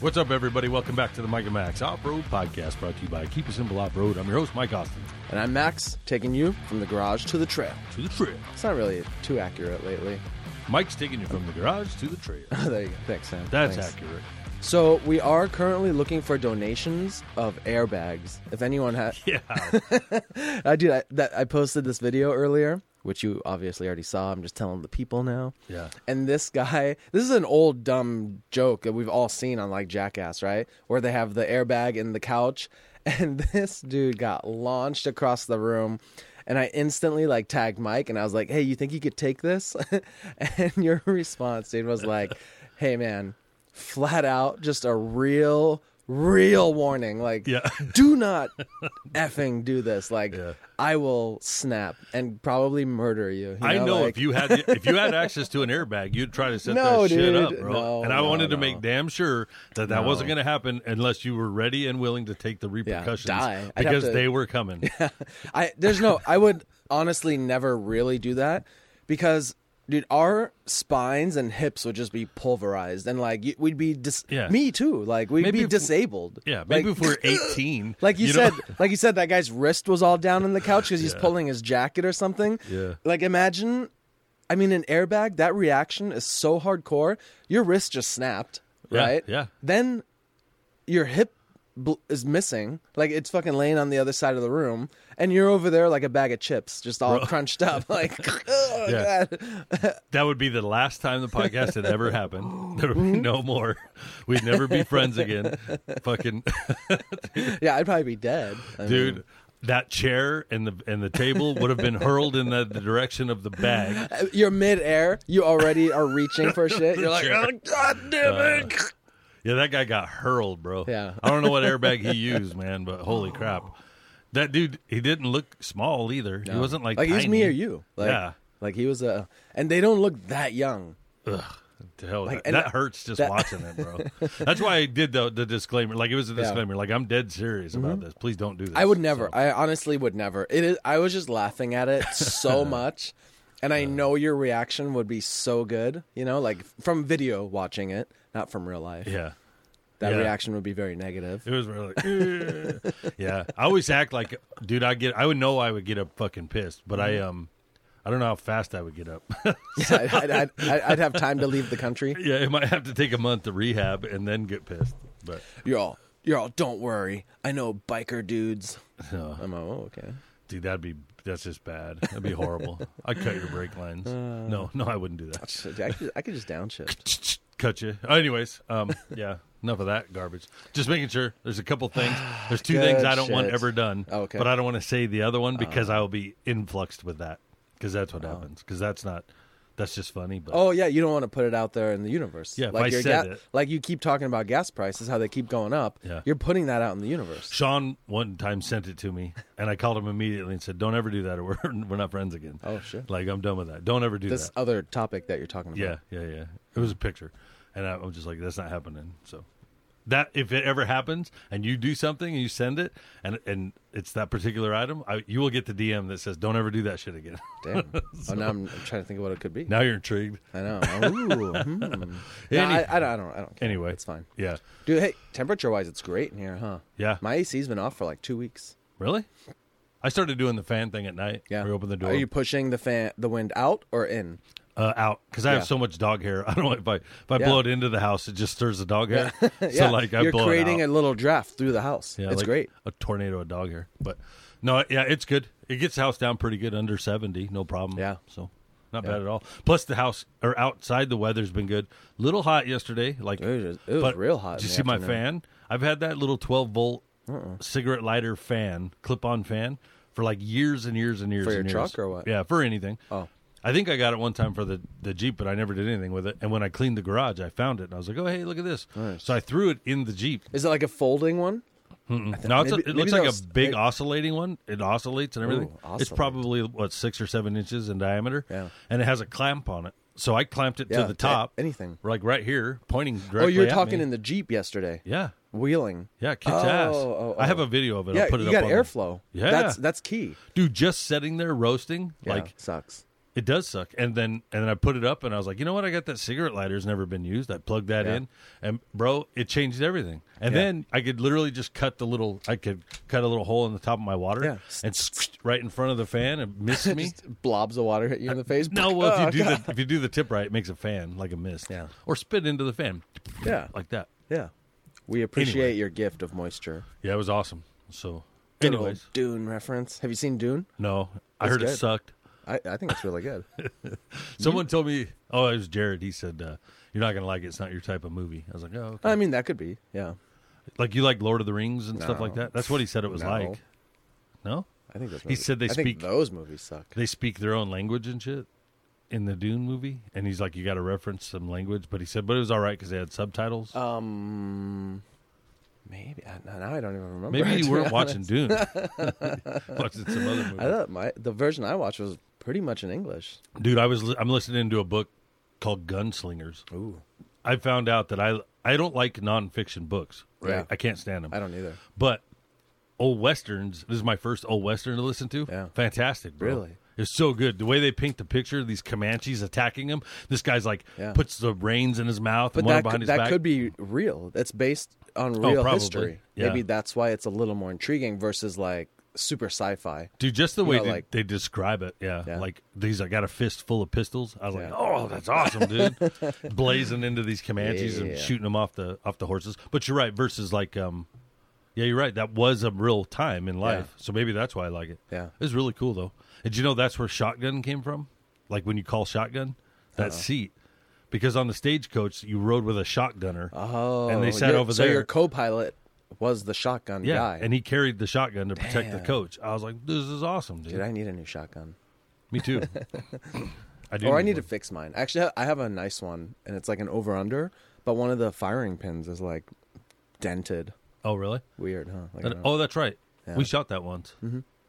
What's up, everybody? Welcome back to the Mike and Max Off Road Podcast brought to you by Keep It Simple Off Road. I'm your host, Mike Austin. And I'm Max, taking you from the garage to the trail. To the trail. It's not really too accurate lately. Mike's taking you from the garage to the trail. there you go. Thanks, Sam. That's Thanks. accurate. So we are currently looking for donations of airbags. If anyone has, Yeah. I did. I, that I posted this video earlier, which you obviously already saw. I'm just telling the people now. Yeah. And this guy, this is an old dumb joke that we've all seen on like Jackass, right? Where they have the airbag in the couch, and this dude got launched across the room. And I instantly like tagged Mike, and I was like, "Hey, you think you could take this?" and your response, dude, was like, "Hey, man, flat out, just a real." Real warning, like, Yeah. do not effing do this. Like, Yeah. I will snap and probably murder you. you I know like- if you had if you had access to an airbag, you'd try to set No, that shit up, bro. No, and I no, wanted to make damn sure that that wasn't going to happen unless you were ready and willing to take the repercussions die. Because to- they were coming. I there's no I would honestly never really do that because dude our spines and hips would just be pulverized and like we'd be dis- Yeah. me too like we'd Maybe be disabled Yeah, maybe like, if we're 18. like you, know? said like you said that guy's wrist was all down in the couch because he's Yeah. pulling his jacket or something Yeah. like imagine I mean an airbag that reaction is so hardcore your wrist just snapped Yeah, right yeah. then your hip bl- is missing like it's fucking laying on the other side of the room and you're over there like a bag of chips just all crunched up like oh, Yeah. God. That would be the last time the podcast had ever happened. There would be no more. We'd never be friends again. Fucking yeah i'd probably be dead I mean, dude, that chair and the and the table would have been hurled in the, the direction of the bag. you're mid-air you already are reaching for shit you're like oh god damn uh, it Yeah, that guy got hurled, bro. Yeah. I don't know what airbag he used, man, but holy crap. That dude, he didn't look small either. He wasn't like like he's me or you like Yeah. like he was a and they don't look that young Ugh, to hell, Like, that, that hurts just that- watching it, bro. That's why I did the, the disclaimer. Like it was a Yeah. Mm-hmm. disclaimer. Like I'm dead serious about this. Please don't do this. I would never. So, I honestly would never. It is. I was just laughing at it so much, and I know your reaction would be so good. You know, like from video watching it, not from real life. yeah. That yeah. reaction would be very negative. It was really, "Eh." yeah. I always act like, dude. I get. I would know I would get up fucking pissed, but Mm-hmm. I um, I don't know how fast I would get up. I'd, I'd, I'd, I'd have time to leave the country. yeah, it might have to take a month to rehab and then get pissed. But You're all. You're all. Don't worry. I know biker dudes. no, I'm all, oh, okay. dude, that'd be that's just bad. That'd be horrible. I'd cut your brake lines. Uh. no, no, I wouldn't do that. I could, I could just downshift. cut you. Anyways, um, yeah, enough of that garbage. Just making sure. There's a couple things. There's two Good things I don't want ever done. Oh, okay. But I don't want to say the other one because oh. I will be influxed with that. Because that's Oh. what happens. Because that's not. That's just funny. But Oh yeah, you don't want to put it out there in the universe. Yeah, if like I your said it- like you keep talking about gas prices, how they keep going up. Yeah. You're putting that out in the universe. Sean one time sent it to me, and I called him immediately and said, "Don't ever do that, or we're we're not friends again." Oh shit. Like I'm done with that. Don't ever do that. This that. other topic that you're talking about. Yeah, yeah, yeah. It was a picture, and I, I'm just like, that's not happening. So that if it ever happens, and you do something and you send it, and and it's that particular item, I, you will get the DM that says, "Don't ever do that shit again." Damn. oh, now I'm, I'm trying to think of what it could be. now you're intrigued. I know. Ooh, hmm. No, I, I, don't, I don't. I don't. Care. Anyway. it's fine. Yeah, Dude, hey, temperature wise, it's great in here, huh? yeah. My AC's been off for like two weeks. really? I started doing the fan thing at night. Yeah. we open the door. Are you pushing the fan, the wind out or in? Uh, out because I have so much dog hair. I don't know if I if I Yeah. blow it into the house, it just stirs the dog hair. yeah. So like I you're creating it a little draft through the house. yeah, it's like great. A tornado of dog hair, but no, yeah, it's good. It gets the house down pretty good under seventy, no problem. Yeah. so not Yeah. bad at all. Plus the house or outside the weather's been good. Little hot yesterday, like It was, it was but real hot. Did you see my fan? I've had that little twelve volt cigarette lighter fan, clip on fan, for like years and years and years. For your and years. truck or what? Yeah, for anything. Oh, I think I got it one time for the, the Jeep, but I never did anything with it. And when I cleaned the garage, I found it, and I was like, "Oh, hey, look at this!" Nice. So I threw it in the Jeep. is it like a folding one? No, it's a, it looks like was- a big maybe- oscillating one. It oscillates and everything. Ooh, it's probably what six or seven inches in diameter. Yeah. and it has a clamp on it. So I clamped it Yeah, to the top, anything. like right here, pointing oh, directly. Oh, you were talking in the Jeep yesterday, yeah, wheeling. yeah, kicks Oh, ass. oh, I have oh. a video of it. yeah, I'll put it you up got on the- airflow. Yeah. that's that's key. dude. Just sitting there roasting, Yeah, like sucks. It does suck. And then and then I put it up and I was like, you know what? I got that cigarette lighter's never been used. I plugged that Yeah. in and bro, it changed everything. And Yeah. then I could literally just cut the little I could cut a little hole in the top of my water Yeah. and squished right in front of the fan and missed me. Blobs of water hit you in the face. no, well if Oh, you do God. the if you do the tip right, it makes a fan like a mist. Yeah. Or spit into the fan. Yeah. Like that. Yeah. We appreciate Anyway. your gift of moisture. Yeah, it was awesome. So Good anyways. Dune reference. Have you seen Dune? No. I That's heard it sucked. I, I think it's really good. Someone told me, oh, it was Jared. He said, uh, "You're not gonna like it. It's not your type of movie." I was like, "Oh, okay. I mean, that could be. Yeah. like you like Lord of the Rings and stuff like No. that." That's what he said it was No. like. No, I think that's. He said they I think speak- those movies suck. they speak their own language and shit in the Dune movie, and he's like, "You got to reference some language," but he said, "But it was all right because they had subtitles." Um, maybe I, now I don't even remember. Maybe to you be weren't honest. watching Dune, watching some other movie. I thought my the version I watched was pretty much in English. Dude, I was li- I'm listening to a book called Gunslingers. Ooh, I found out that I I don't like nonfiction books. Right? Yeah. I can't stand them. I don't either. But old westerns. This is my first old western to listen to. Yeah. fantastic. Bro. Really? it's so good. The way they paint the picture, these Comanches attacking him. This guy's like Yeah. puts the reins in his mouth But and one that behind could, his that back. could be real. That's based on Oh, real probably. history. Yeah. Maybe that's why it's a little more intriguing versus like super sci-fi. Dude, just the way know, they, like- they describe it, yeah. Yeah. Like these, I got a fist full of pistols. I was like, oh, that's awesome, dude! Blazing into these Comanches Yeah. and shooting them off the off the horses. But you're right. Versus like, um, yeah, you're right. That was a real time in life, so maybe that's why I like it. Yeah. it was really cool though. Did you know that's where shotgun came from? Like when you call shotgun, that seat, because on the stagecoach you rode with a shotgunner. Oh, And they sat over so there. your co-pilot was the shotgun yeah, guy. and he carried the shotgun to protect the Damn. coach. I was like, this is awesome, dude. Dude, I need a new shotgun. Me too. I do. Or I need one. to fix mine. Actually, I have a nice one, and it's like an over under, but one of the firing pins is like dented. Oh, really? Weird, huh? Like, I don't- oh, that's right. Yeah. We shot that once.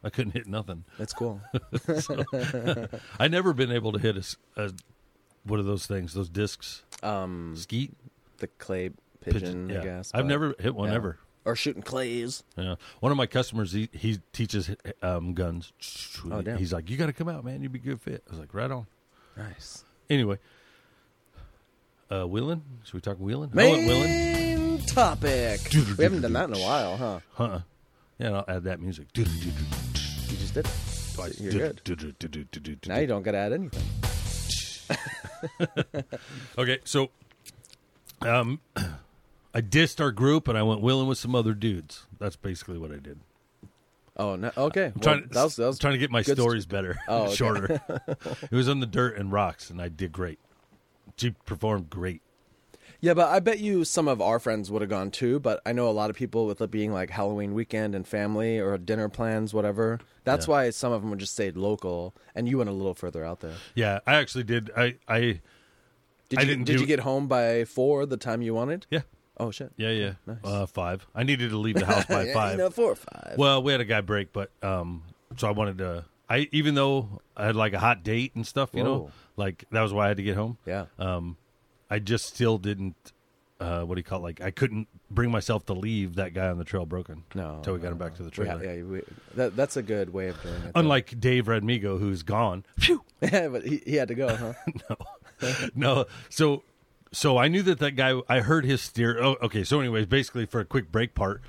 I couldn't hit nothing. That's cool. I never been able to hit a, s- a- what are those things? Those discs? Um, Skeet the clay pigeon, Yeah. I guess. I've but- never hit one yeah. ever. Or shooting clays. Yeah. One of my customers, he, he teaches um, guns. Oh, damn. He's like, you got to come out, man. You'd be a good fit. I was like, right on. Nice. Anyway, uh, wheeling. Should we talk wheeling? Went wheeling. Topic. We haven't done that in a while, huh? Huh. Yeah, and I'll add that music. You just did it. You're good. Now you don't got to add anything. Okay, so um, I dissed our group and I went wheeling with some other dudes. That's basically what I did. Oh, no. Okay. I'm Well, trying, that was, that was trying to get my stories better, Oh, okay. shorter. it was on the dirt and rocks, and I did great. She performed great. Yeah, but I bet you some of our friends would have gone too. But I know a lot of people with it being like Halloween weekend and family or dinner plans, whatever. That's Yeah. why some of them would just stayed local, and you went a little further out there. Yeah, I actually did. I, I, Did I you didn't did do- you get home by four the time you wanted? yeah, Oh shit. yeah, yeah. Nice. Uh, five. I needed to leave the house by Yeah, five. You know, four or five. Well, we had a guy break, but um, so I wanted to. I even though I had like a hot date and stuff, you know, like that was why I had to get home. yeah. um, I just still didn't. Uh, what do you call it? Like I couldn't bring myself to leave that guy on the trail broken. No. until we got no, him back to the trailer. yeah, we, that, that's a good way of doing it. though. Unlike Dave Redmigo, who's gone. Phew. but he, he had to go, huh? No, no, so so I knew that that guy. I heard his steer. Oh, okay. So, anyways, basically for a quick break part.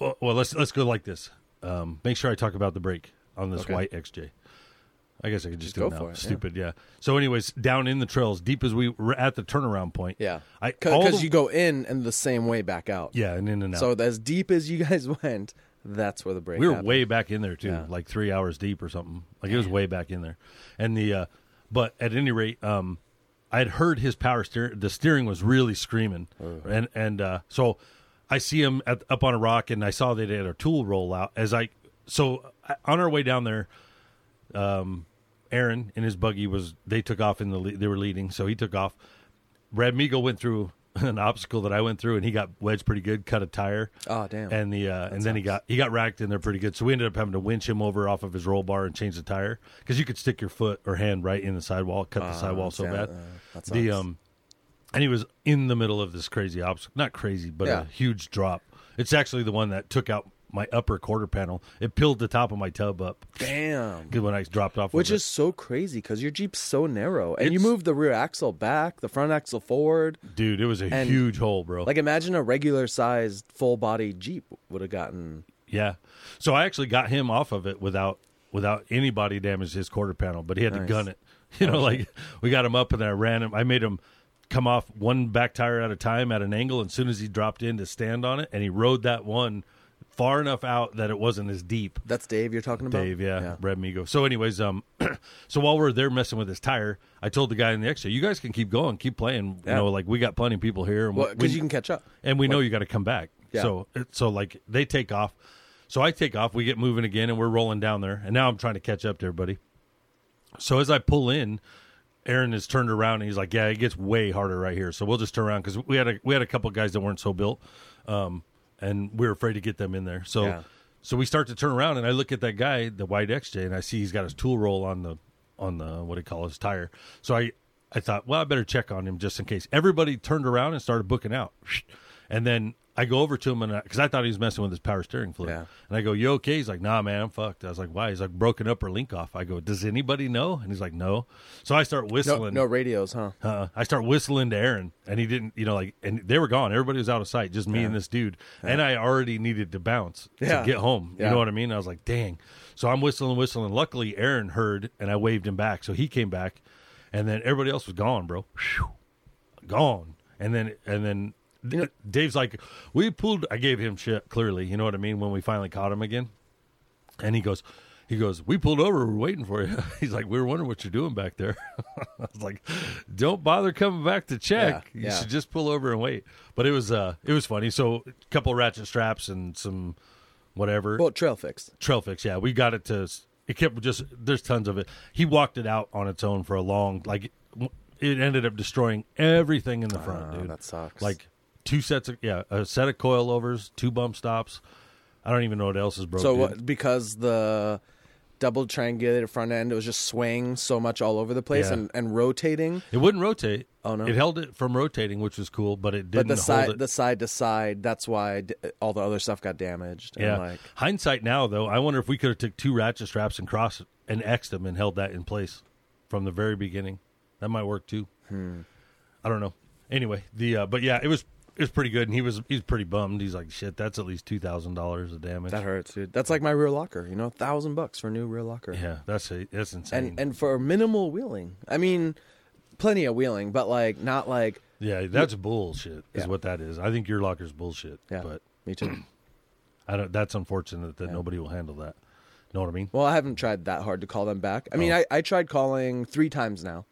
Well, well, let's let's go like this. Um, make sure I talk about the break on this Okay. white XJ. I guess I could just, Just do go it now. for it. Stupid, yeah. So, anyways, down in the trails, deep as we were at the turnaround point. Yeah. Because you go in and the same way back out. yeah, and in and out. So as deep as you guys went, that's where the break. we were happened. way back in there too, Yeah. like three hours deep or something. Like it was way back in there. And the, uh, but at any rate, um, I had heard his power steer. The steering was really screaming, and and uh, so I see him at, up on a rock, and I saw that they had a tool roll out as I. So uh, on our way down there, um, Aaron in his buggy was they took off in the they were leading, so he took off. Brad Migo went through an obstacle that I went through, and he got wedged pretty good, cut a tire. Oh damn. And the uh, and then he got he got racked in there pretty good. So we ended up having to winch him over off of his roll bar and change the tire because you could stick your foot or hand right in the sidewall, cut the Ah, sidewall so bad. uh, that the sucks. um, and he was in the middle of this crazy obstacle, not crazy, but Yeah. a huge drop. It's actually the one that took out my upper quarter panel. It peeled the top of my tub up. Damn. Good when I dropped off. Which is it. so crazy because your Jeep's so narrow, and you It's- move the rear axle back, the front axle forward. dude, it was a and- huge hole, bro. Like imagine a regular sized full body Jeep would have gotten. Yeah. So I actually got him off of it without without anybody damage his quarter panel, but he had to gun it. You know, oh, like we got him up and then I ran him. I made him come off one back tire at a time at an angle. And as soon as he dropped in to stand on it, and he rode that one far enough out that it wasn't as deep. That's Dave you're talking about. Dave, yeah, Red Migo. So, anyways, um, so while we're there messing with his tire, I told the guy in the extra, "You guys can keep going, keep playing. Yeah. You know, like we got plenty of people here, and Well, we- because you can catch up. and we know you got to come back. Yeah. So so like they take off. So I take off. We get moving again, and we're rolling down there. And now I'm trying to catch up to everybody. So as I pull in, Aaron is turned around, and he's like, "Yeah, it gets way harder right here. So we'll just turn around because we had a we had a couple guys that weren't so built, um, and we're afraid to get them in there. So Yeah. so we start to turn around, and I look at that guy, the white XJ, and I see he's got his tool roll on the on the what do you call his tire. So I I thought, well, I better check on him just in case. Everybody turned around and started booking out, and then I go over to him and because I thought he was messing with his power steering fluid, Yeah. and I go, "You okay?" He's like, "Nah, man, I'm fucked." I was like, "Why?" He's like, "Broken upper link off." I go, "Does anybody know?" And he's like, "No." So I start whistling. no radios, huh? Uh, I start whistling to Aaron, and he didn't, you know, like, and they were gone. Everybody was out of sight, just me and this dude. And I already needed to bounce Yeah. to get home. You know what I mean? I was like, dang. So I'm whistling, whistling. Luckily, Aaron heard, and I waved him back. So he came back, and then everybody else was gone, bro. Phew. Gone. And then, and then D- Dave's like, we pulled. I gave him shit clearly. You know what I mean? When we finally caught him again, and he goes, he goes, we pulled over. We're waiting for you. He's like, we were wondering what you're doing back there. I was like, don't bother coming back to check. Yeah, you yeah. should just pull over and wait. But it was, uh, it was funny. So a couple ratchet straps and some whatever Well, trail fix. trail fix. Yeah, we got it to. It kept just. There's tons of it. He walked it out on its own for a long. Like it ended up destroying everything in the front, Oh, dude. that sucks. Like two sets of yeah, a set of coilovers, two bump stops. I don't even know what else is broken. So what? Because the double triangulated front end, it was just swaying so much all over the place Yeah. and, and rotating. It wouldn't rotate. Oh, no? It held it from rotating, which was cool, but it didn't the hold side, it. the side to side, that's why d- all the other stuff got damaged. And yeah. like, Hindsight now, though, I wonder if we could have took two ratchet straps and crossed and X'd them and held that in place from the very beginning. That might work too. Hmm. I don't know. Anyway, the uh, but yeah, it was was pretty good, and he was he's pretty bummed. He's like, shit, that's at least two thousand dollars of damage. that hurts, dude. That's like my rear locker. You know, thousand bucks for a new rear locker. Yeah, that's a, that's insane. and and for minimal wheeling. I mean, plenty of wheeling, but like not like yeah, that's bullshit. Is Yeah. what that is. I think your locker's bullshit. yeah. but me too. I don't. That's unfortunate that Yeah. nobody will handle that. Know what I mean? well, I haven't tried that hard to call them back. I mean, Oh. I, I tried calling three times now.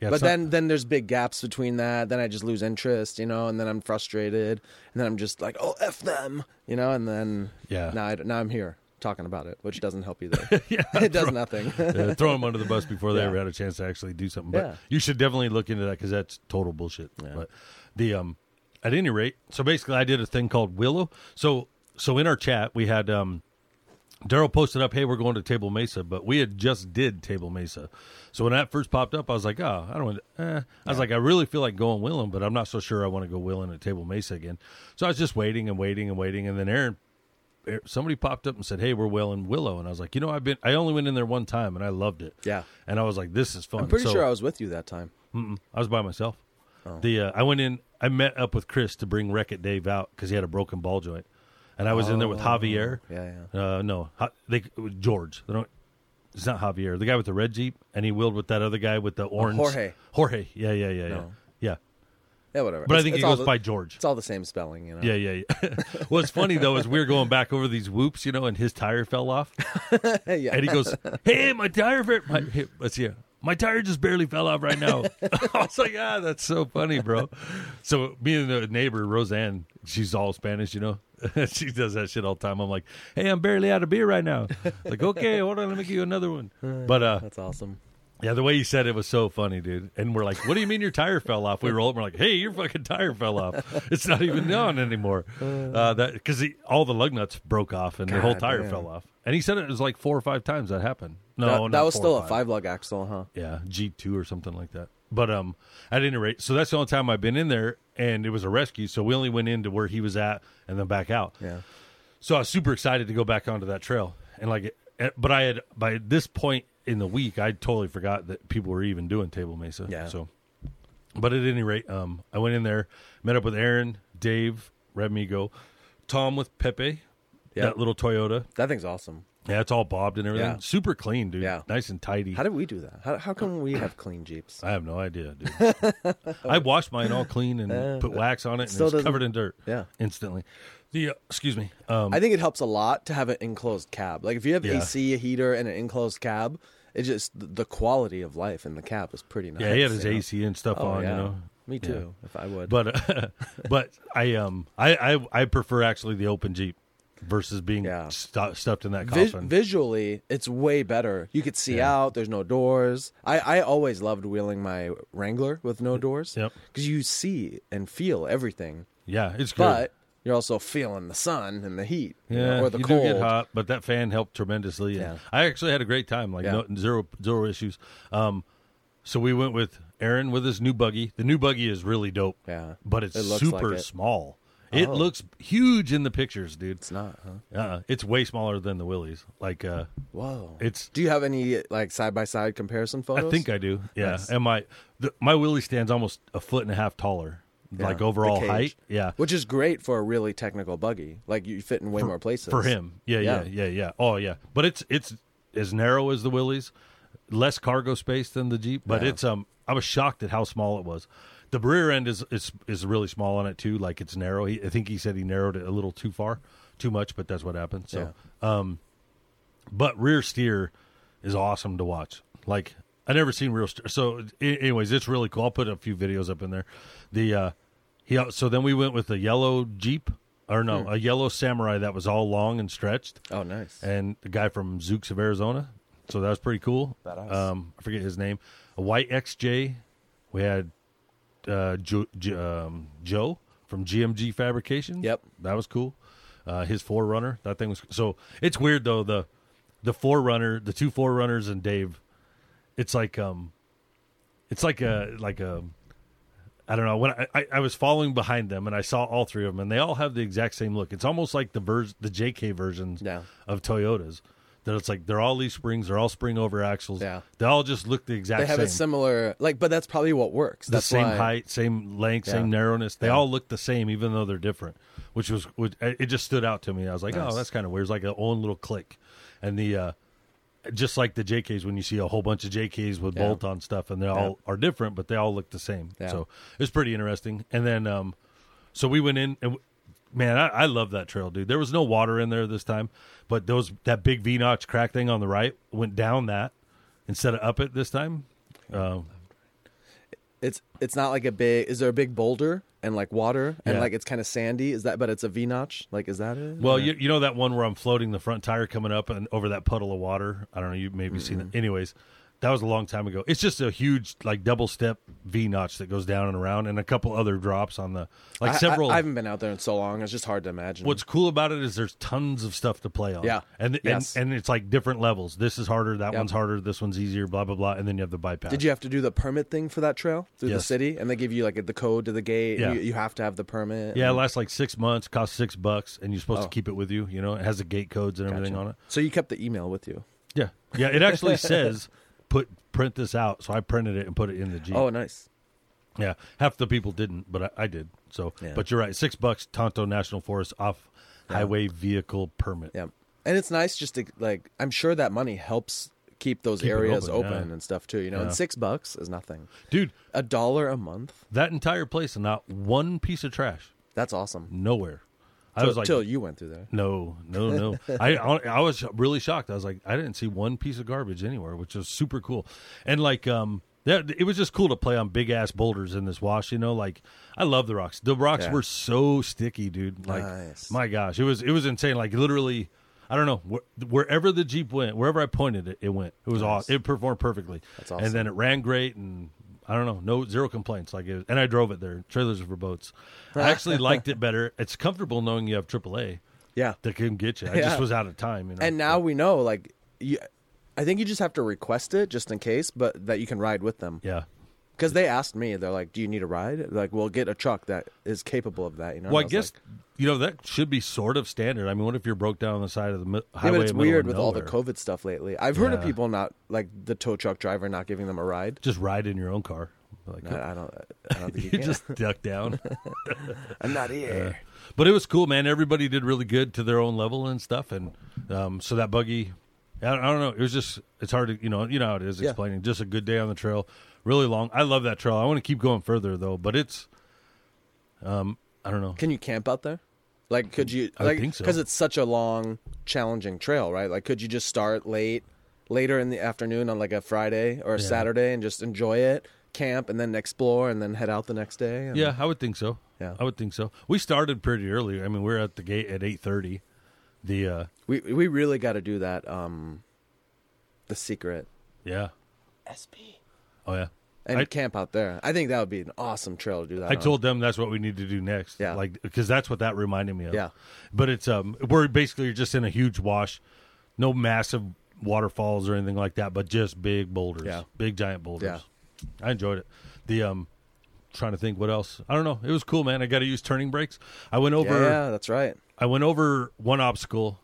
Yeah, but then then there's big gaps between that. Then I just lose interest, you know, and then I'm frustrated, and then I'm just like, oh f them, you know, and then Yeah. now I, now I'm here talking about it, which doesn't help either. yeah, it does nothing. uh, throw them under the bus before they Yeah. ever had a chance to actually do something. But Yeah. you should definitely look into that because that's total bullshit. Yeah. But the um, at any rate, so basically, I did a thing called Willow. So so in our chat, we had um, Daryl posted up, "Hey, we're going to Table Mesa," but we had just did Table Mesa. So when that first popped up, I was like, "Oh, I don't." Want eh. I was like, "I really feel like going wheeling, but I'm not so sure I want to go wheeling at Table Mesa again." So I was just waiting and waiting and waiting, and then Aaron somebody popped up and said, "Hey, we're well in Willow," and I was like, "You know, I've been. I only went in there one time, and I loved it. Yeah. and I was like, this is fun." I'm pretty So- sure I was with you that time. I was by myself. Oh. The uh, I went in. I met up with Chris to bring Wreck It Dave out because he had a broken ball joint, and I was in there with Javier. Oh, Yeah, yeah. Uh, no, they George. They don't. It's not Javier. The guy with the red jeep, and he wheeled with that other guy with the orange. Oh, Jorge. Jorge. Yeah, yeah, yeah, yeah, No. yeah. Yeah, whatever. But I think it's he goes the- by George. It's all the same spelling, you know. Yeah, yeah, yeah. What's funny though is we were going back over these whoops, you know, and his tire fell off. yeah. And he goes, "Hey, my tire, ver- my, hey, let's see, my tire just barely fell off right now." I was like, "Ah, that's so funny, bro." So me and the neighbor Roseanne, she's all Spanish, you know. she does that shit all the time. I'm like, "Hey, I'm barely out of beer right now." Like, okay, hold on, let me give you another one. But uh, That's awesome. yeah, the way you said it was so funny, dude. And we're like, "What do you mean your tire fell off?" We roll up. We're like, "Hey, your fucking tire fell off. It's not even on anymore." Uh, that because all the lug nuts broke off and the whole tire fell off. And he said it was like four or five times that happened. No, that, that was still a five lug axle, huh? Yeah, G two or something like that. But um, at any rate, so that's the only time I've been in there, and it was a rescue. So we only went into where he was at and then back out. Yeah. So I was super excited to go back onto that trail, and like, eh, but I had by this point in the week, I totally forgot that people were even doing Table Mesa. Yeah. So, but at any rate, um, I went in there, met up with Aaron, Dave, Remigo, Tom with Pepe, Yeah. that little Toyota. That thing's awesome. Yeah, it's all bobbed and everything. Yeah. Super clean, dude. Yeah. Nice and tidy. How did we do that? How, how come we have clean Jeeps? I have no idea, dude. I washed mine all clean and Uh, put wax on it, and it's covered in dirt. Yeah. instantly. The uh, excuse me. Um, I think it helps a lot to have an enclosed cab. Like if you have Yeah. AC, a heater, and an enclosed cab, it just the quality of life in the cab is pretty nice. yeah, he had his you know? AC and stuff Oh, on, yeah. you know. Me Yeah. too, if I would. But uh, but I um I, I I prefer actually the open Jeep versus being Yeah. stu- stuffed in that coffin. visually, it's way better. You could see Yeah. out. There's no doors. I, I always loved wheeling my Wrangler with no doors. Yep. Because you see and feel everything, yeah, it's good. but you're also feeling the sun and the heat, you know, yeah, or the you cold. do get hot, but that fan helped tremendously. Yeah. I actually had a great time, like Yeah. no, zero zero issues. Um, so we went with Aaron with his new buggy. The new buggy is really dope. Yeah, but it's It super like it. small. It Oh. looks huge in the pictures, dude. It's not, huh? Uh, it's way smaller than the Willys. Like, uh, Whoa. it's. Do you have any like side by side comparison photos? I think I do. Yeah, Nice. and my the, my Willys stand's almost a foot and a half taller, like the overall cage. height. Yeah, Which is great for a really technical buggy. Like you fit in way more places for him. Yeah, yeah, Yeah. yeah, yeah, Oh, yeah. But it's it's as narrow as the Willys, less cargo space than the Jeep. But Yeah. it's um, I was shocked at how small it was. The rear end is is is really small on it too. Like it's narrow. He, I think he said he narrowed it a little too far, too much. But that's what happened. So, um, but rear steer is awesome to watch. Like I never seen rear steer. So, anyways, it's really cool. I'll put a few videos up in there. The uh, he so then we went with a yellow Jeep or no, Hmm. a yellow Samurai that was all long and stretched, Oh, nice. and the guy from Zooks of Arizona. So that was pretty cool. Um, I forget his name. A white XJ. We had uh, jo- Jo- um, Joe from GMG Fabrications. Yep. that was cool. Uh, his 4Runner. That thing was so. It's weird though. The the 4Runner, the two 4Runners, and Dave. It's like um, it's like a like a. I don't know when I, I, I was following behind them and I saw all three of them and they all have the exact same look. It's almost like the vers- the JK versions Yeah. of Toyotas. That it's like they're all leaf springs, they're all spring over axles. Yeah. they all just look the exact They have same. a similar like, but that's probably what works. the same why- height, same length, Yeah. same narrowness. They Yeah. all look the same, even though they're different. Which was, which, it just stood out to me. I was like, Nice. oh, that's kind of weird. It's like a own little click, and the uh, just like the JKs when you see a whole bunch of JKs with Yeah. bolt on stuff, and they all are different, but they all look the same. So it's pretty interesting. And then, um, so we went in and. Man, I, I love that trail, dude. There was no water in there this time, but those that big V notch crack thing on the right went down that instead of up it this time. Um, It's it's not like a big. Is there a big boulder and like water and Yeah. like it's kind of sandy? Is that? But it's a V notch. Like is that it? Well, you, you know that one where I'm floating the front tire coming up and over that puddle of water. I don't know. You maybe seen Mm-hmm. it. Anyways, that was a long time ago. It's just a huge like double step V notch that goes down and around, and a couple other drops on the like I- several. I, I haven't been out there in so long. It's just hard to imagine. What's cool about it is there's tons of stuff to play on. Yeah. and Yes. and and it's like different levels. This is harder. That Yep. one's harder. This one's easier. Blah blah blah. And then you have the bypass. Did you have to do the permit thing for that trail through the city, and they give you like the code to the gate? Yeah. You, you have to have the permit. Yeah, it lasts like six months. Costs six bucks, and you're supposed Oh. to keep it with you. You know, it has the gate codes and everything Gotcha. on it. So you kept the email with you. Yeah, yeah. It actually says put print this out, so I printed it and put it in the Jeep. Oh, nice. Yeah, half the people didn't, but I, I did. So, Yeah. but you're right. Six bucks, Tonto National Forest off Yeah. highway vehicle permit. Yeah, and it's nice just to like. I'm sure that money helps keep those Keep areas open, open, yeah. and stuff too. You know, and six bucks is nothing. Dude, A dollar a month. that entire place and not one piece of trash, That's awesome. nowhere. I was like, till you went through there. no, no, no. I I was really shocked. I was like, I didn't see one piece of garbage anywhere, which was super cool. And like, um, yeah, it was just cool to play on big ass boulders in this wash. You know, like I love the rocks. The rocks Yeah. were so sticky, dude. Like, Nice. my gosh, it was it was insane. Like literally. I don't know wh- wherever the jeep went, wherever I pointed it, it went. It was Nice. awesome. It performed perfectly. That's awesome. And then it ran great, and I don't know, no zero complaints. Like, it, and I drove it there. Trailers are for boats. I actually liked it better. It's comfortable knowing you have AAA Yeah, that can get you. I Yeah. just was out of time, you know. and now we know. Like, you, I think you just have to request it just in case, but that you can ride with them. yeah. Because they asked me, they're like, "Do you need a ride?" Like, we'll get a truck that is capable of that. You know. Well, I And was guess like, you know that should be sort of standard. I mean, what if you're broke down on the side of the mi- Yeah, highway? but it's weird with all the? COVID stuff lately. I've heard of people not like the tow truck driver not giving them a ride. Just ride in your own car. Like, I, I don't. I don't think you just duck down. I'm not here. But it was cool, man. Everybody did really good to their own level and stuff, and um, so that buggy, I, I don't know. It was just it's hard to you know you know how it is Yeah. explaining. Just a good day on the trail, really long. I love that trail. I want to keep going further though, but it's, um, I don't know. Can you camp out there? Like, could you? I like, think so. Because it's such a long, challenging trail, right? Like, could you just start late, later in the afternoon on like a Friday or a Yeah. Saturday and just enjoy it, camp, and then explore, and then head out the next day? And- Yeah, I would think so. Yeah. I would think so. We started pretty early. I mean, we are at the gate at eight thirty. The uh, We we really got to do that. Um, the secret yeah, SP oh yeah. And I- camp out there. I think that would be an awesome trail to do that. I on. told them that's what we need to do next. Yeah. like because that's what that reminded me of. Yeah. but it's um we're basically just in a huge wash, no massive waterfalls or anything like that, but just big boulders. Yeah. big giant boulders. Yeah. I enjoyed it. The um, trying to think what else. I don't know. It was cool, man. I got to use turning brakes. I went over. Yeah, that's right. I went over one obstacle,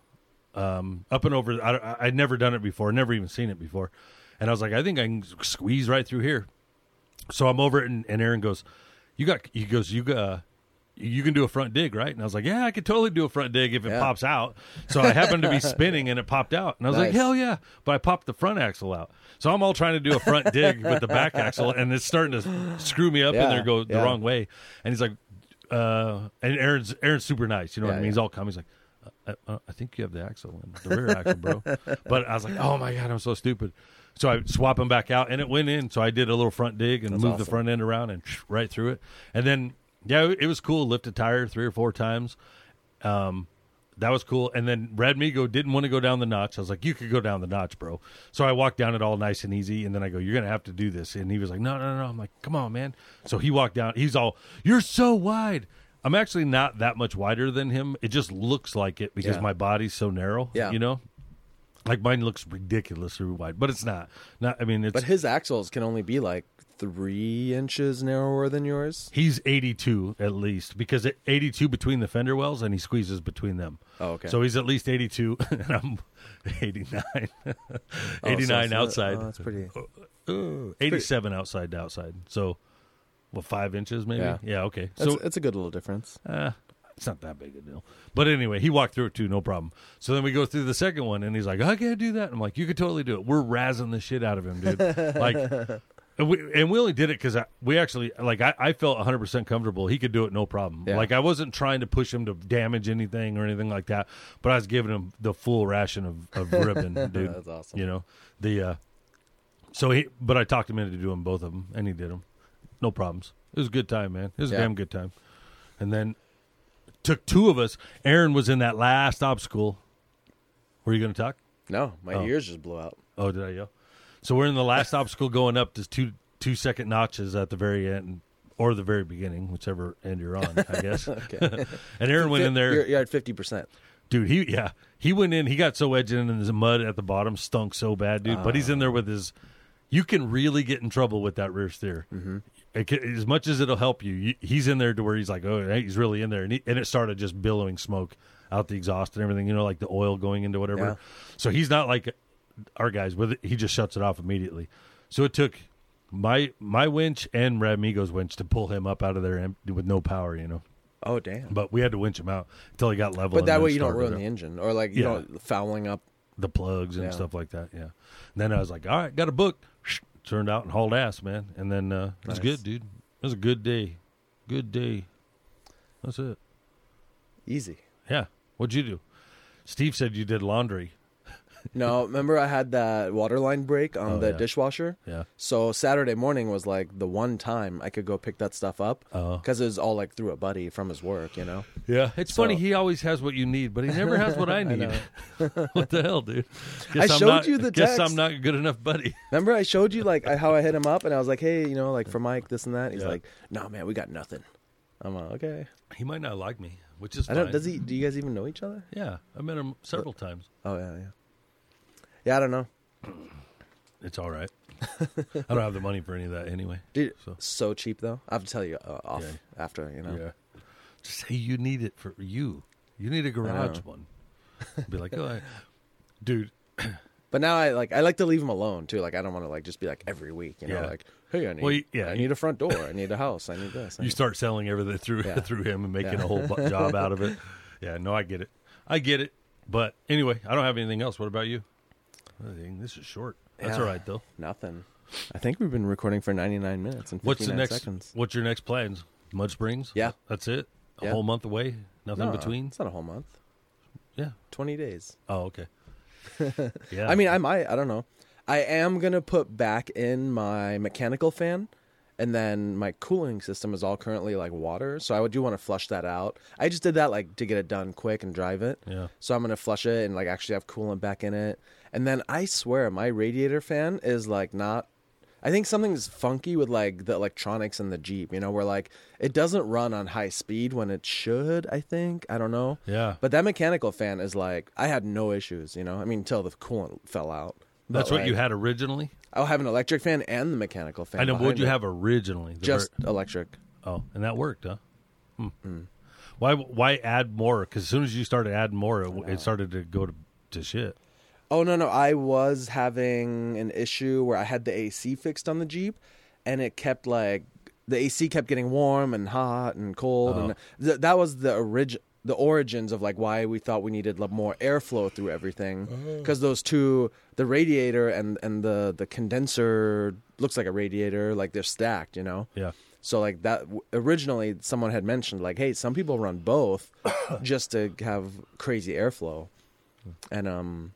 um, up and over. I, I, I'd never done it before, never even seen it before, and I was like, I think I can squeeze right through here. So I'm over it, and, and Aaron goes, "You got?" He goes, "You got." You can do a front dig, right? And I was like, "Yeah, I could totally do a front dig if it Yeah. pops out." So I happened to be spinning, and it popped out, and I was like, "Hell yeah!" But I popped the front axle out, so I'm all trying to do a front dig with the back axle, and it's starting to screw me up in Yeah, there, go the yeah. wrong way. And he's like, uh, and Aaron's Aaron's super nice, you know what I mean? He's all calm. He's like, I, I, I think you have the axle in the rear axle, bro. But I was like, oh my god, I'm so stupid. So I swap them back out, and it went in. So I did a little front dig and That's moved the front end around and right through it. And then yeah, it was cool. Lifted tire three or four times. Um, that was cool. And then Brad Migo didn't want to go down the notch. I was like, you could go down the notch, bro. So I walked down it all nice and easy. And then I go, you're going to have to do this. And he was like, no, no, no. I'm like, come on, man. So he walked down. He's all, you're so wide. I'm actually not that much wider than him. It just looks like it because Yeah. my body's so narrow. Yeah. You know? Like mine looks ridiculously wide, but it's not. Not. I mean, it's But his axles can only be like three inches narrower than yours. He's 82 at least because it, 82 between the fender wells and he squeezes between them. Oh, okay. So he's at least 82 and I'm 89. Oh, so 89 it's- outside. Oh, that's pretty. Ooh, 87 outside to outside. So well 5 inches maybe. Yeah. Yeah, okay. That's, So it's a good little difference. uh, it's not that big a deal. But anyway, he walked through it too, no problem. So then we go through the second one, and he's like, I can't do that. I'm like, you could totally do it. We're razzing the shit out of him, dude. like, and we, and we only did it because we actually, like, I, I felt 100% comfortable. He could do it no problem. Yeah. Like, I wasn't trying to push him to damage anything or anything like that, but I was giving him the full ration of, of ribbon, dude. That's awesome. You know, the, uh, so he, but I talked him into doing both of them, and he did them. No problems. It was a good time, man. It was a damn good time. And then took two of us. Aaron was in that last obstacle. Were you going to talk? No, my Oh. ears just blew out. Oh, did I yell? So we're in the last obstacle going up to two two second notches at the very end or the very beginning, whichever end you're on, I guess. And Aaron went in there, You're, you're at fifty percent. dude. He yeah, he went in. He got so edged in, and his mud at the bottom stunk so bad, dude. but he's in there with his. You can really get in trouble with that rear steer. Mm-hmm. It as much as it'll help you, you, he's in there to where he's like, oh, he's really in there, and, he, and it started just billowing smoke out the exhaust and everything. You know, like the oil going into whatever. Yeah. So he's not like our guys with it. He just shuts it off immediately. So it took my my winch and Radmigo's winch to pull him up out of there with no power. You know, Oh damn! but we had to winch him out until he got level. But that way you don't ruin the engine or like you Yeah. know fouling up. the plugs and Yeah. stuff like that. Yeah. And then I was like, all right, got a book. Turned out and hauled ass, man. And then uh, it was Nice. good, dude. It was a good day. Good day. That's it. Easy. Yeah. What'd you do? Steve said you did laundry. No, remember I had that water line break on Oh, the yeah. dishwasher. Yeah. So Saturday morning was like the one time I could go pick that stuff up Oh. because it was all like through a buddy from his work, you know. Yeah. It's So- funny. He always has what you need, but he never has what I need. know. what the hell, dude? I I'm showed not- you the Guess text. I'm not a good enough buddy. Remember I showed you like I- how I hit him up and I was like, hey, you know, like for Mike, this and that. He's Yeah. like, no, man, we got nothing. I'm like, okay. He might not like me, which is I fine. don't. Does he? Do you guys even know each other? Yeah. I met him several times. Oh yeah, yeah. Yeah, I don't know, It's all right. I don't have the money for any of that anyway. dude. So. So, cheap though. I have to tell you uh, off Yeah. after, you know. Yeah. Just say you need it for you. You need a garage one. Be like, oh, I, dude. But now I like I like to leave them alone too. Like I don't want to like just be like every week, you know, Yeah. like hey, I need, Well, yeah, I need a front door, I need a house, I need this. I You need- start selling everything through Yeah. through him and making a whole job out of it. Yeah, no, I get it. I get it. But anyway, I don't have anything else. What about you? I think this is short. That's Yeah. all right though. Nothing. I think we've been recording for 99 minutes and 59 What's the next? seconds. What's your next plans? Mud Springs. Yeah. that's it. A Yeah. whole month away. Nothing No, between. It's not a whole month. Yeah. 20 days. Oh, okay. yeah. I mean, I might. I don't know. I am gonna put back in my mechanical fan, and then my cooling system is all currently like water. So I do want to flush that out. I just did that like to get it done quick and drive it. Yeah. So I'm gonna flush it and like actually have coolant back in it. And then I swear my radiator fan is like not. I think something's funky with like the electronics in the Jeep. You know, where like it doesn't run on high speed when it should. I think I don't know. Yeah. But that mechanical fan is like I had no issues, you know. I mean, until the coolant fell out. But, That's what like, you had originally. I'll have an electric fan and the mechanical fan. I know. What'd you it. have originally? The Just ver- electric. oh, and that worked, huh? Hmm. Why? Why add more? Because as soon as you started adding more, it, it started to go to, to shit. Oh no, no, I was having an issue where I had the AC fixed on the Jeep, and it kept like the AC kept getting warm and hot and cold, and th- that was the origin. The origins of like why we thought we needed like, more airflow through everything, because those two, the radiator and and the the condenser looks like a radiator, like they're stacked, you know. Yeah. So like that originally someone had mentioned like hey some people run both just to have crazy airflow. And um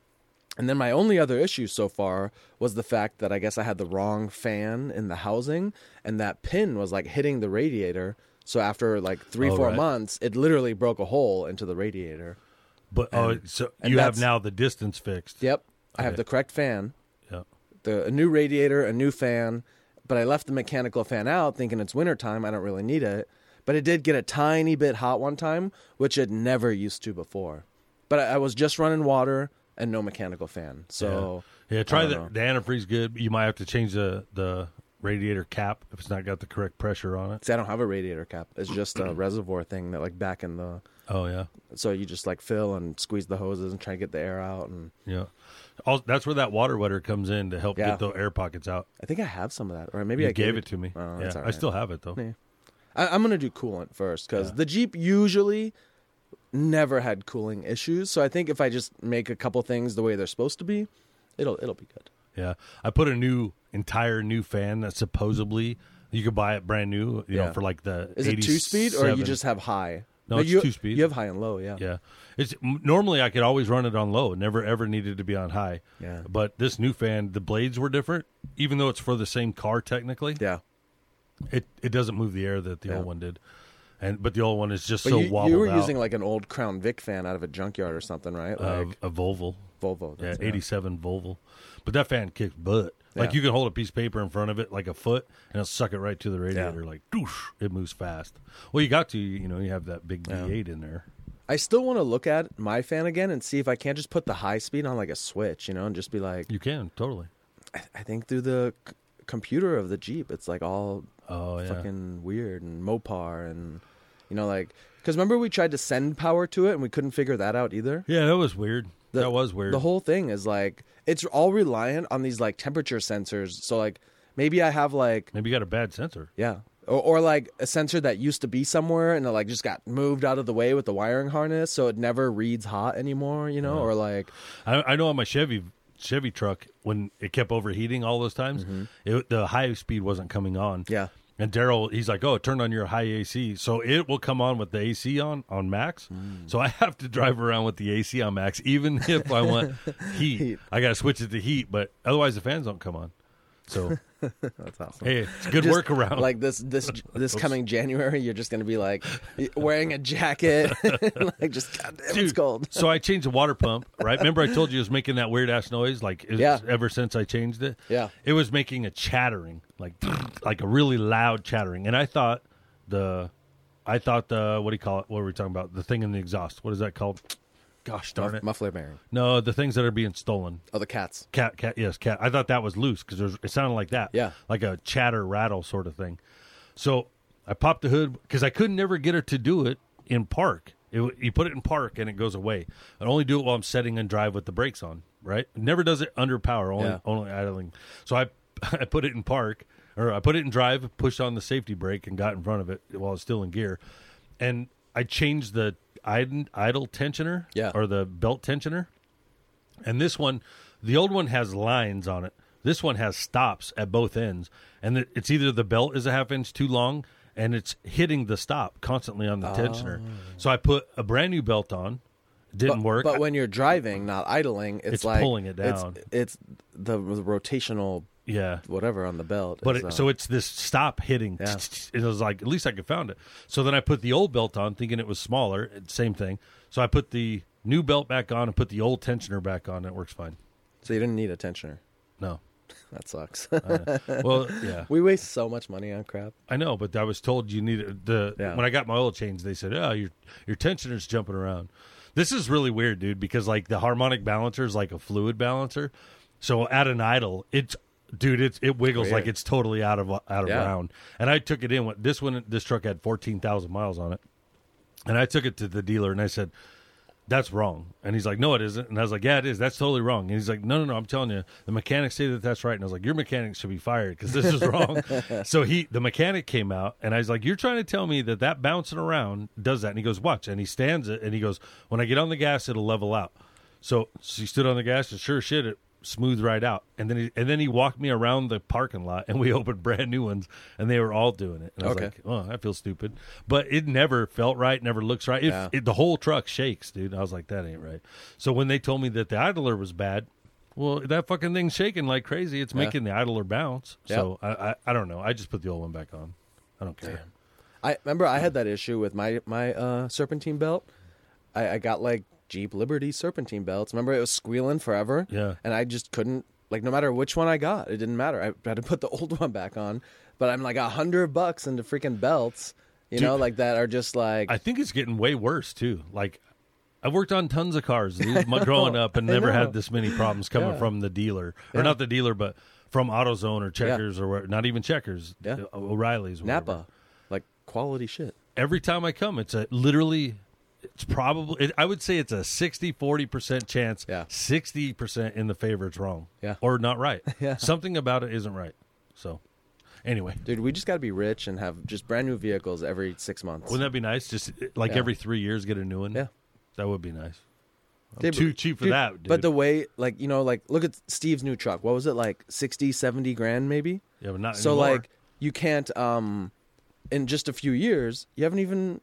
and then my only other issue so far was the fact that I guess I had the wrong fan in the housing and that pin was like hitting the radiator. So after like 3 Oh, 4 right. months it literally broke a hole into the radiator. But oh, so and you have now the distance fixed. Yep. I have Okay. the correct fan, Yeah. the a new radiator, a new fan, but I left the mechanical fan out thinking it's wintertime, I don't really need it. But it did get a tiny bit hot one time, which it never used to before. But I, I was just running water and no mechanical fan. So Yeah, try the don't the antifreeze. Good. You might have to change the the radiator cap if it's not got the correct pressure on it. see, I don't have a radiator cap. It's just a reservoir thing that like back in the Oh yeah, so you just like fill and squeeze the hoses and try to get the air out and yeah. Also, that's where that water wetter comes in to help Yeah. get the air pockets out. I think I have some of that, or maybe you I gave it to me. Oh, yeah, all I still have it though. Yeah. I, I'm gonna do coolant first because Yeah. the Jeep usually never had cooling issues. So I think if I just make a couple things the way they're supposed to be, it'll it'll be good. Yeah, I put a new entire new fan that supposedly you could buy it brand new. You know, for like the Is it two speed or you just have high? No, it's you, two-speed. You have high and low, yeah. Yeah, it's normally I could always run it on low. Never ever needed to be on high. Yeah. But this new fan, the blades were different, even though it's for the same car technically. Yeah. It it doesn't move the air that the Yeah. old one did, and but the old one is just But so you, wobbled you were out. using like an old Crown Vic fan out of a junkyard or something, right? uh, Like a Volvo, Volvo. yeah, that's- eighty seven Volvo, but that fan kicks butt. Like Yeah. you can hold a piece of paper in front of it like a foot, and it'll suck it right to the radiator. Like doosh, it moves fast. Well, you got to, you know, you have that big Yeah. V8 in there. I still want to look at my fan again and see if I can't just put the high speed on like a switch, you know, and just be like, You can totally. I, I think through the c- computer of the Jeep, it's like all Oh yeah, fucking weird and Mopar and you know like because remember we tried to send power to it and we couldn't figure that out either. yeah, that was weird. The- that was weird. The whole thing is like it's all reliant on these like temperature sensors. So like maybe I have like Maybe you got a bad sensor. yeah. Or, or like a sensor that used to be somewhere and it like just got moved out of the way with the wiring harness, so it never reads hot anymore, you know. Or like, I, I know on my Chevy Chevy truck when it kept overheating all those times, it, the high speed wasn't coming on. Mm-hmm. yeah, And Daryl, he's like, "Oh, turn on your high AC, so it will come on with the AC on on max. Mm. So I have to drive around with the AC on max, even if I want heat. Heat. I got to switch it to heat, but otherwise the fans don't come on. So that's awesome. hey, it's a good Just, workaround. Like this, this, this coming January, you're just gonna be like wearing a jacket, like just goddamn, it's cold. so I changed the water pump, right? Remember I told you it was making that weird ass noise, like Yeah. ever since I changed it. Yeah. it was making a chattering, like like a really loud chattering, and I thought the, I thought the what do you call it? What were we talking about? The thing in the exhaust. What is that called? Gosh darn it! Muffler bearing. No, the things that are being stolen. Oh, the cats. Cat, cat, yes, cat. I thought that was loose because it sounded like that. Yeah. like a chatter rattle sort of thing. So I popped the hood because I could never get her to do it in park. It, you put it in park and it goes away. I only do it while I'm setting and drive with the brakes on. Right? Never does it under power. Only Yeah. only idling. So I I put it in park or I put it in drive, pushed on the safety brake, and got in front of it while it's still in gear. And I changed the idle, idle tensioner Yeah. or the belt tensioner. And this one, the old one has lines on it. This one has stops at both ends, and it's either the belt is a half inch too long, and it's hitting the stop constantly on the tensioner. Oh. So I put a brand new belt on. Didn't but, work. But when you're driving, not idling, it's, It's like pulling it it's- down. It's, the, the rotational yeah, whatever on the belt. but it, uh, so it's this stop hitting. Yeah. It was like at least I could found it. So then I put the old belt on, thinking it was smaller. Same thing. So I put the new belt back on and put the old tensioner back on. It works fine. so you didn't need a tensioner. No, That sucks. well, yeah, we waste so much money on crap. I know, but I was told you needed the Yeah. when I got my oil change. They said, "Oh, your your tensioner's jumping around." This is really weird, dude, because like the harmonic balancer is like a fluid balancer. So at an idle, it's dude, it's it wiggles like it's totally out of out of Yeah. round. And I took it in. with This one, this truck had fourteen thousand miles on it, and I took it to the dealer and I said, "That's wrong." And he's like, "No, it isn't." And I was like, "Yeah, it is. That's totally wrong." And he's like, "No, no, no. I'm telling you, the mechanics say that that's right." And I was like, "Your mechanics should be fired because this is wrong." so he, the mechanic came out, and I was like, "You're trying to tell me that that bouncing around does that?" And he goes, "Watch." And he stands it, and he goes, "When I get on the gas, it'll level out." So, she stood on the gas, and sure shit, it smoothed right out. And then he, and then he walked me around the parking lot, and we opened brand new ones, and they were all doing it. And I was Okay. like, "Oh, I feel stupid," but it never felt right, never looks right. It, Yeah. it, the whole truck shakes, dude. I was like, "That ain't right." So when they told me that the idler was bad, well, that fucking thing's shaking like crazy. It's Yeah. making the idler bounce. So I, I, I don't know. I just put the old one back on. I don't care. I remember I had that issue with my my uh, serpentine belt. I, I got like Jeep Liberty serpentine belts. Remember it was squealing forever. Yeah. and I just couldn't like no matter which one I got, it didn't matter. I had to put the old one back on. But I'm like a hundred bucks into freaking belts, you know, like that are just like I think it's getting way worse too. Like I've worked on tons of cars dude, my- growing up and never had this many problems coming Yeah. from the dealer or Yeah. not the dealer, but from AutoZone or Checkers or where, not even Checkers, Yeah. uh, O'Reilly's, whatever. Napa, like quality shit. Every time I come, it's a literally. It's probably. It, I would say it's a 60 40 percent chance. Yeah. sixty percent in the favor it's wrong. Yeah. or not right. Yeah. something about it isn't right. So, anyway, Dude, we just got to be rich and have just brand new vehicles every six months. wouldn't that be nice? Just like Yeah. every three years, get a new one. Yeah. that would be nice. Dude, too cheap for dude, that. Dude. But the way, like, you know, like, look at Steve's new truck. What was it, like 60, 70 grand maybe? yeah, but not so, anymore. like, you can't, um, in just a few years, you haven't even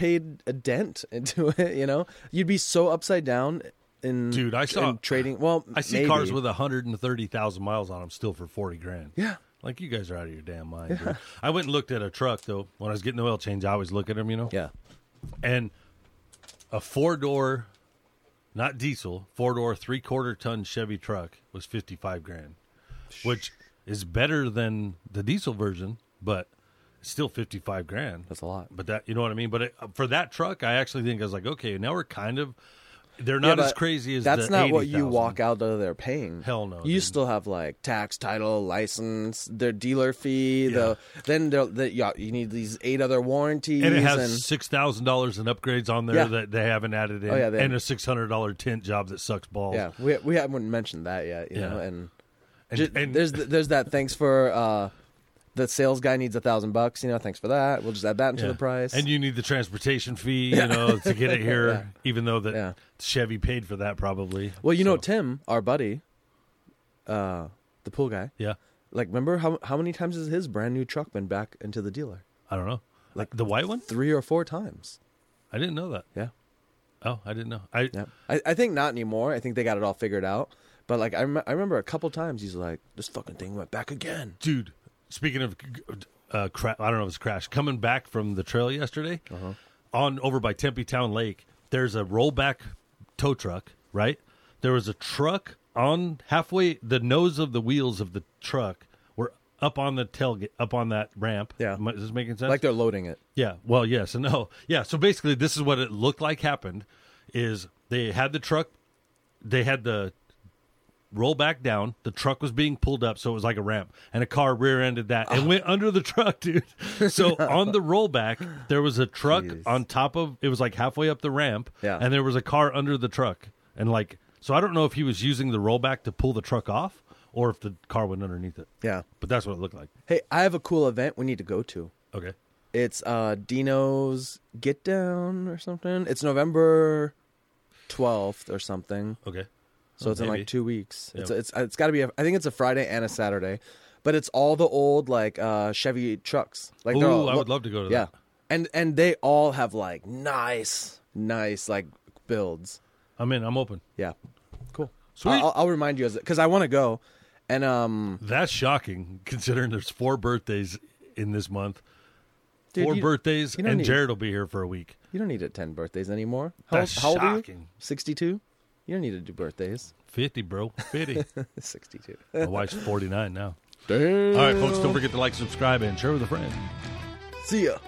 paid a dent into it, you know? You'd be so upside down in, Dude, I saw- in trading. Well, I see maybe. cars with hundred and thirty thousand miles on them still for forty grand. Yeah. Like you guys are out of your damn mind. Dude. I went and looked at a truck though. When I was getting the oil change, I always look at them, you know. Yeah. And a four door, not diesel, four door, three quarter ton Chevy truck was fifty five grand, which is better than the diesel version, but it's still fifty five grand. That's a lot. But that you know what I mean. But it, for that truck, I actually think I was like, okay, now we're kind of. They're not Yeah, as crazy as That's not what you 80,000. walk out of there paying. Hell no, You dude. still have like tax, title, license, their dealer fee. The then the, yeah, you need these eight other warranties. And it has six thousand dollars in upgrades on there Yeah. that they haven't added in, Oh, yeah, and a six hundred dollar tint job that sucks balls. yeah, we we haven't mentioned that yet. You Yeah. know, and, And- ju- and- there's there's that. Thanks for uh, the sales guy needs a thousand bucks. You know, thanks for that. We'll just add that into Yeah. the price. And you need the transportation fee, you know, to get it here. Yeah. Even though that Yeah. Chevy paid for that, probably. well, you know, Tim, our buddy, uh, the pool guy. yeah, Like, remember how how many times has his brand new truck been back into the dealer? I don't know, like the white one. Three or four times. I didn't know that. Yeah. Oh, I didn't know. I Yeah, I, I think not anymore. I think they got it all figured out. But like I, rem- I remember a couple times he's like, "This fucking thing went back again." dude. Speaking of uh, cra- I don't know if it's crash. Coming back from the trail yesterday, Uh-huh. on over by Tempe Town Lake, there's a rollback tow truck. Right, there was a truck on halfway the nose of the wheels of the truck were up on the tailgate, up on that ramp. Yeah. Am is this making sense? Like they're loading it. Yeah. Well, yes and no. Yeah. So basically, this is what it looked like happened: is they had the truck, they had the roll back down. The truck was being pulled up, so it was like a ramp, and a car rear-ended that and went under the truck, dude. So on the rollback, there was a truck Jeez. on top of. It was like halfway up the ramp, Yeah. and there was a car under the truck, and like so. I don't know if he was using the rollback to pull the truck off, or if the car went underneath it. Yeah. But that's what it looked like. Hey, I have a cool event we need to go to. Okay. It's uh Dino's Get Down or something. It's November 12th or something. Okay. So Oh, it's in like 2 weeks. Yeah. It's it's it's got to be a, I think it's a Friday and a Saturday. But it's all the old like uh Chevy trucks. Like Ooh, all- I would love to go to Yeah. that. And and they all have like nice nice like builds. I'm in. I'm open. Yeah. Cool. Sweet. I'll, I'll remind you as cuz I want to go. And um That's shocking, considering there's four birthdays in this month. Dude, four you- birthdays, you and need- Jared will be here for a week. you don't need it ten birthdays anymore. How, That's how shocking. 62? You don't need to do birthdays. 50, bro. 50. 62. My wife's 49 now. Damn. All right, folks, don't forget to like, subscribe, and share with a friend. See ya.